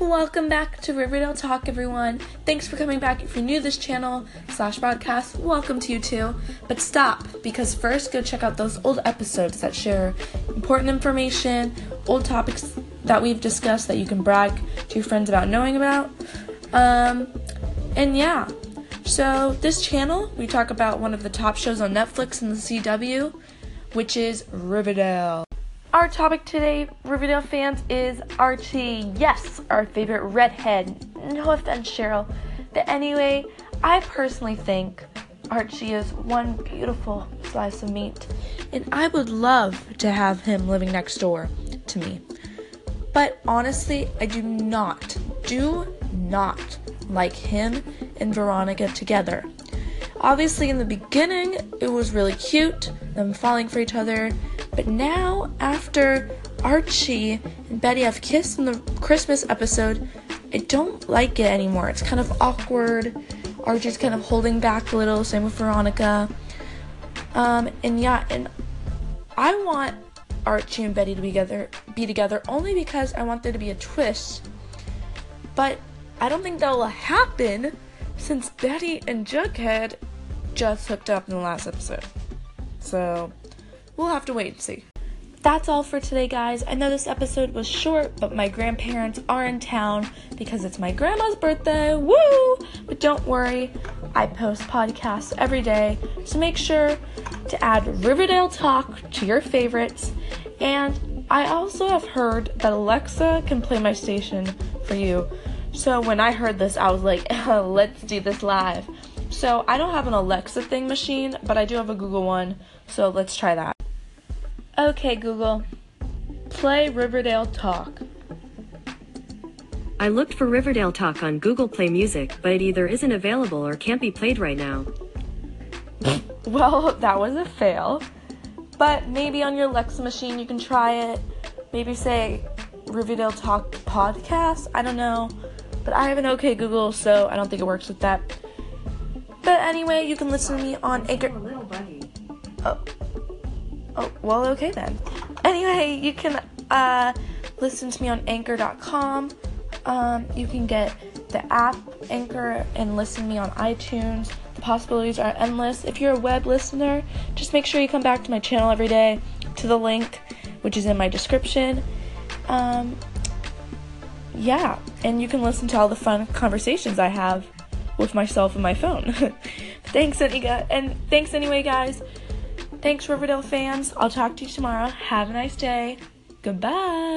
Welcome back to Riverdale Talk, everyone. Thanks for coming back. If you're new to this channel slash broadcast, welcome to you too. But stop, because first go check out those old episodes that share important information, old topics that we've discussed that you can brag to your friends about knowing about. Um, and yeah, so this channel we talk about one of the top shows on Netflix and the CW, which is Riverdale. Our topic today, Riverdale fans, is Archie. Yes, our favorite redhead. No offense, Cheryl. But anyway, I personally think Archie is one beautiful slice of meat, and I would love to have him living next door to me. But honestly, I do not, do not like him and Veronica together. Obviously, in the beginning, it was really cute, them falling for each other but now, after Archie and Betty have kissed in the Christmas episode, I don't like it anymore. It's kind of awkward. Archie's kind of holding back a little, same with Veronica. Um, and yeah, and I want Archie and Betty to be together, be together only because I want there to be a twist. But I don't think that will happen since Betty and Jughead just hooked up in the last episode. So We'll have to wait and see. That's all for today, guys. I know this episode was short, but my grandparents are in town because it's my grandma's birthday. Woo! But don't worry, I post podcasts every day, so make sure to add Riverdale Talk to your favorites. And I also have heard that Alexa can play my station for you. So when I heard this, I was like, let's do this live. So I don't have an Alexa thing machine, but I do have a Google one. So let's try that. Okay, Google, play Riverdale Talk. I looked for Riverdale Talk on Google Play Music, but it either isn't available or can't be played right now. well, that was a fail. But maybe on your Alexa machine you can try it. Maybe say Riverdale Talk podcast. I don't know. But I have an OK Google, so I don't think it works with that. But anyway, you can listen to me on Anchor. Oh. Oh, well, okay then. Anyway, you can uh, listen to me on anchor.com. Um, you can get the app Anchor and listen to me on iTunes. The possibilities are endless. If you're a web listener, just make sure you come back to my channel every day to the link, which is in my description. Um, yeah, and you can listen to all the fun conversations I have with myself and my phone. thanks, Anika, and thanks anyway, guys. Thanks, Riverdale fans. I'll talk to you tomorrow. Have a nice day. Goodbye.